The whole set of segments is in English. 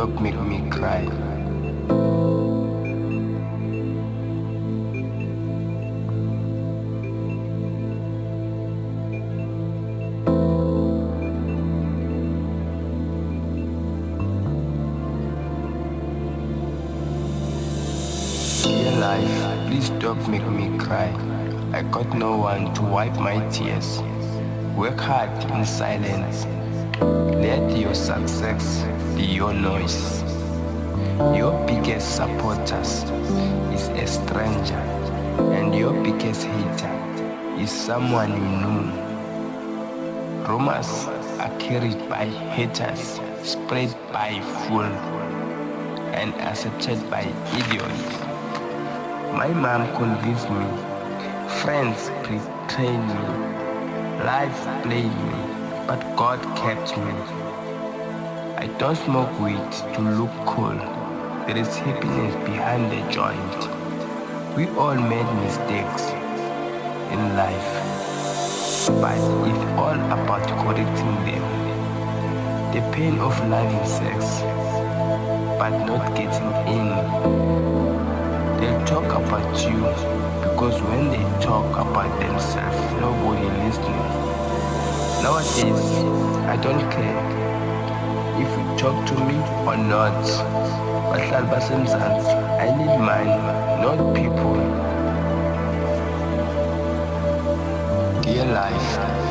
joke me cry. Life, please stop make me cry. I got no one to wipe my tears. Work hard in silence. Let your success your noise. Your biggest supporters is a stranger, and your biggest hater is someone you know. Rumors are carried by haters, spread by fools, and accepted by idiots. My mom convinced me, friends betrayed me, life played me, but God kept me. Don't smoke weed to look cool. There is happiness behind the joint. We all made mistakes in life, but it's all about correcting them. The pain of loving sex, but not getting in. They'll talk about you because when they talk about themselves, nobody listening. Nowadays, I don't care if you talk to me or not. but Bahlali basemzansi, I need money, not people. Dear life.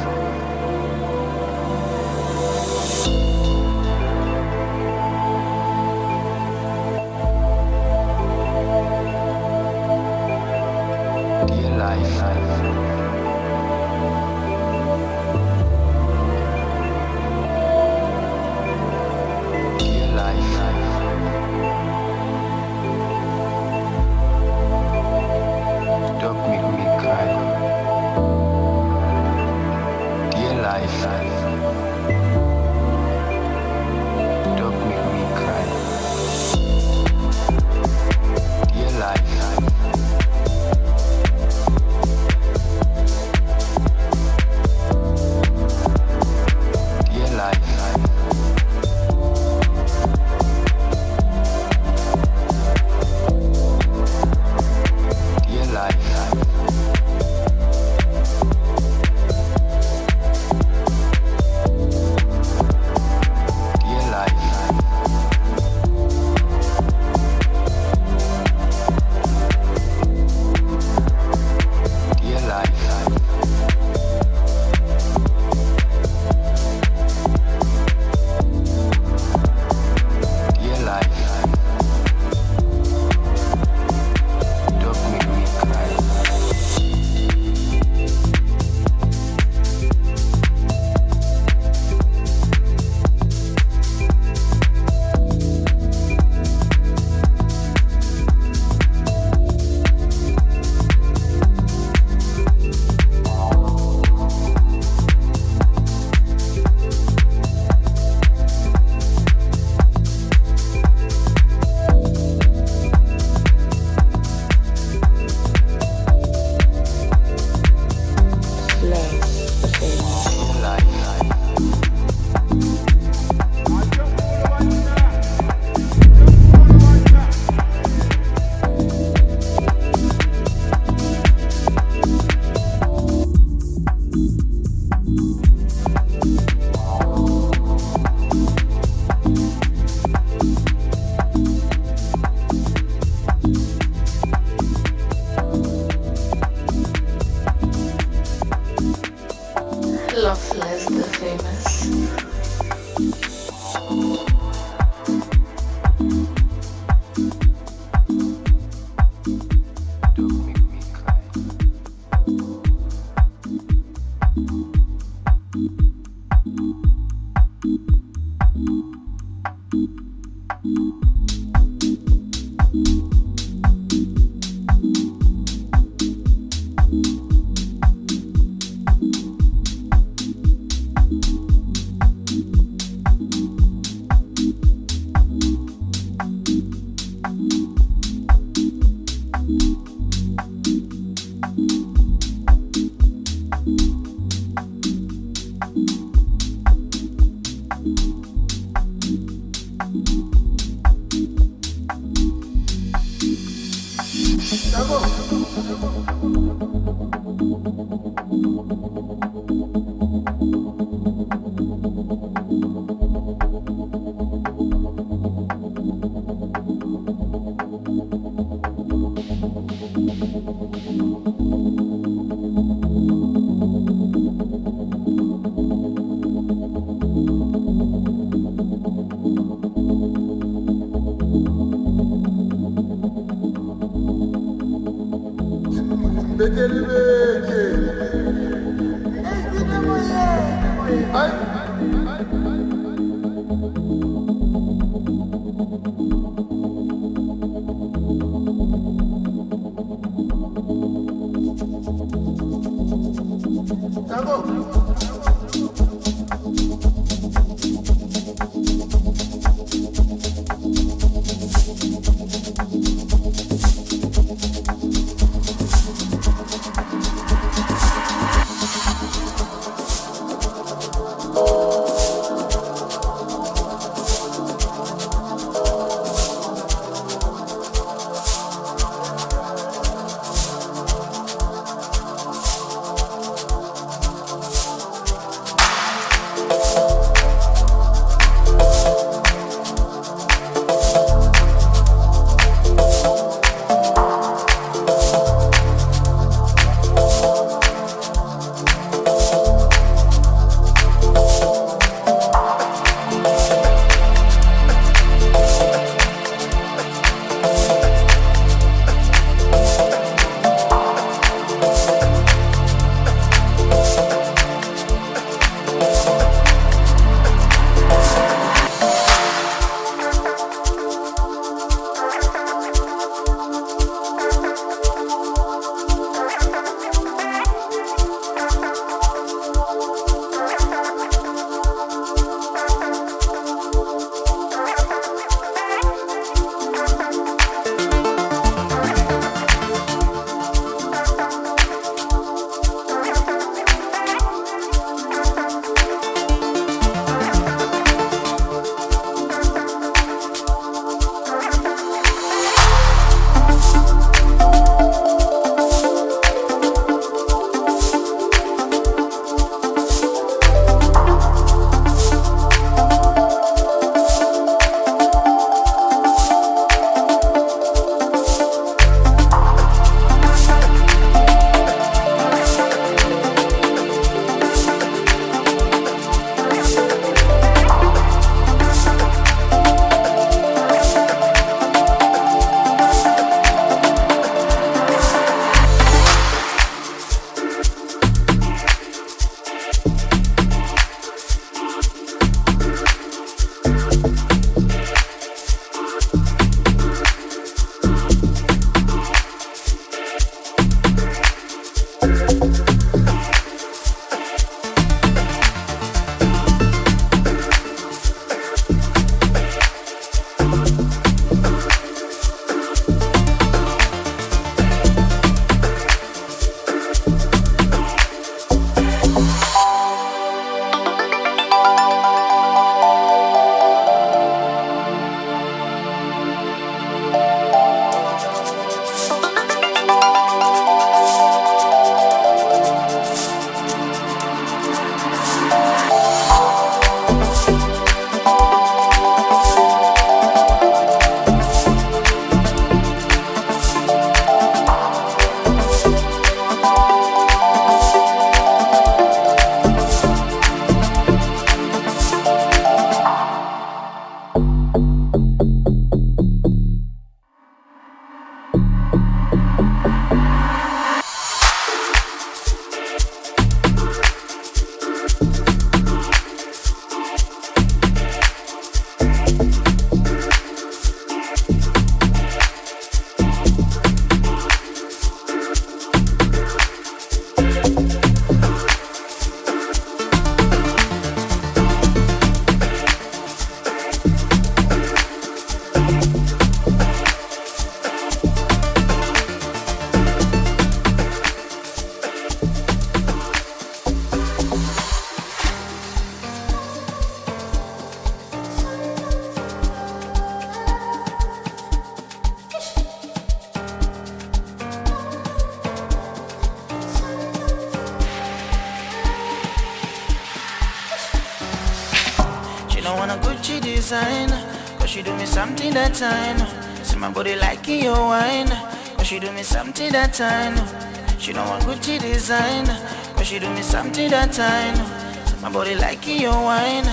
Something that I know. She don't want Gucci designer, but she do me something that I know. My body like your wine,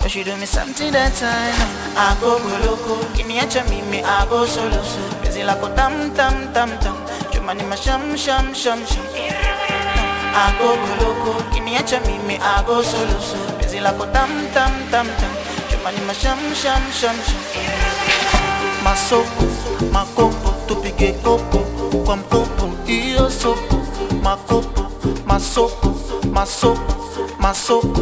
but she do me something that I know. I go go loco, kiniacha mimi I go solo so. Like a tam tam tam tam, chumani ma sham sham sham sham. I go go loco, kiniacha mimi I go solo so. Like a tam tam tam tam, chumani ma sham sham sham sham. Masoko, makopo, tupige kopo kwa mkopo, hiyo soko. Makopo, masoko, masoko, masoko,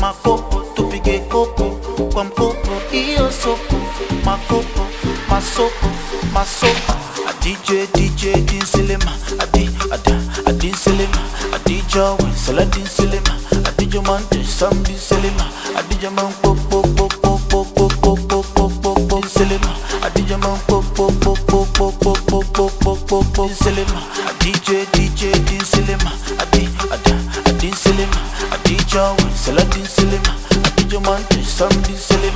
makopo, tupige kopo kwa mkopo, hiyo soko. Makopo, masoko, masoko. A DJ, DJ, din silema, a di, a da, a din silema, a DJ, when sala din silema, a DJ monte, some din silema, a DJ man pop, pop, pop, pop, pop, pop, pop, pop, pop, pop, silema, a DJ man pop, pop pop a DJ DJ din selim adi ada adin selim adija we seladin selim adija man sam din selim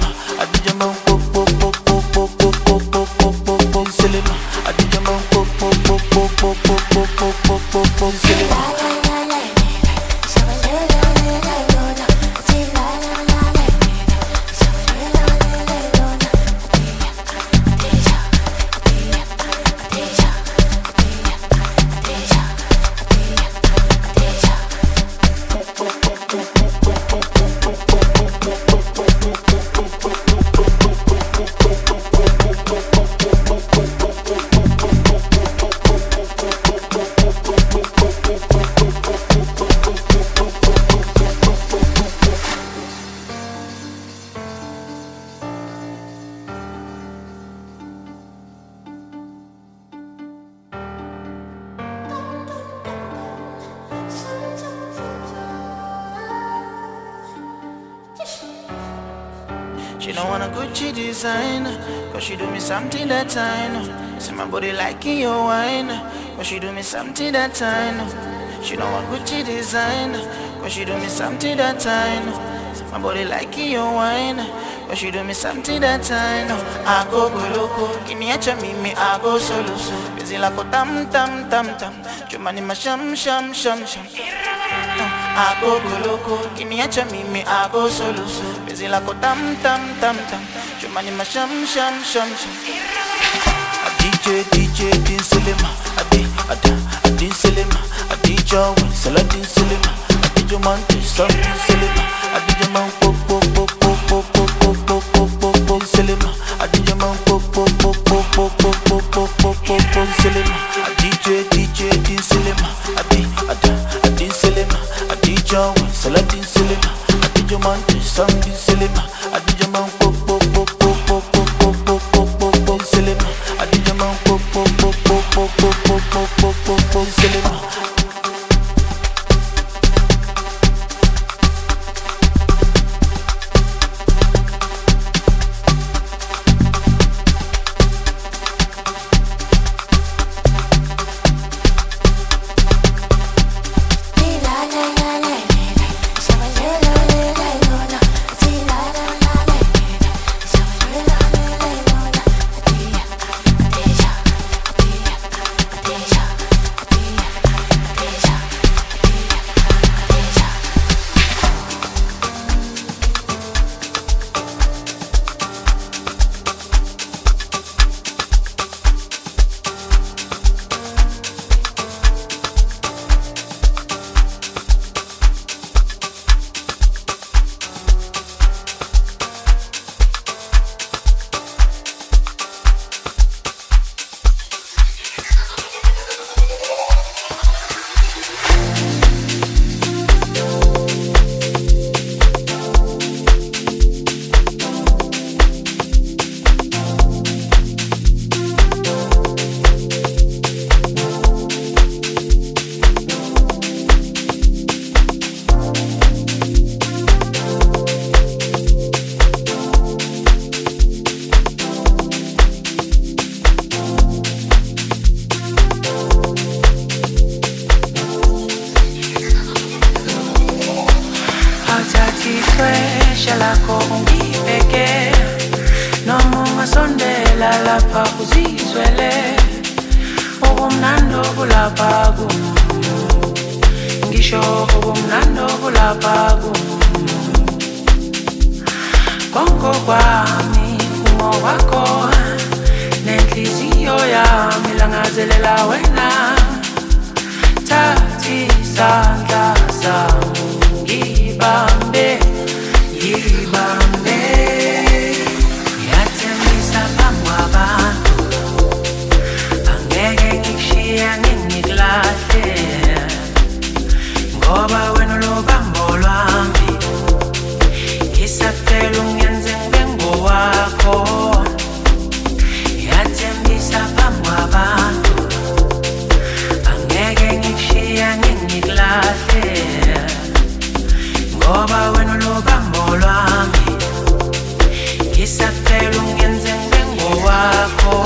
something that know. She don't want Gucci designer, cause she do me something that. See my body liking your wine, cause she do me something that know. I go go loco, kiniacha mimi I go solo so. Busy like tam tam tam tam, chumani ma sham sham sham sham. I go go loco, kiniacha mimi I go solo so Busy like tam tam tam tam Chumani ma sham sham sham sham DJ, Din Adi, Adi Selima, Adi Jawan, Saladin Selima, Adi Jaman, Saladin Selima, Adi Jaman, Pop, Pop, Pop, Pop, Pop, Pop, Pop. obumnandi obulapha kumuntu ngisho nenhliziyo yami langazelela wena. Thathi isandla sami ngibambe ngibambe. Ngoba wena lobambo lwami ngisacela ungenze ngibe ngowakho. Yathembisa phambi kwabantu angeke ngikushiya ngingikulahle ngoba wena lobambo lwami ngisacela ungenze ngibe ngowakho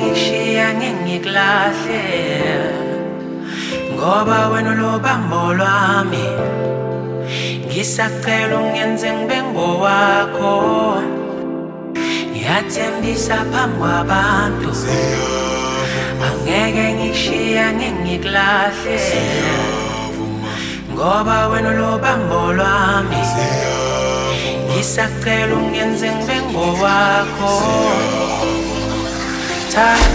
angeke ngikushiya ngingikulahle ngoba wena lobambo lwami ngisacela ungenze ngibe ngowakho. Yathembisa phambi kwabantu. Angeke ngikushiya ngingikulahle ngoba wena lobambo lwami ngisacela ungenze ngibe ngowakho time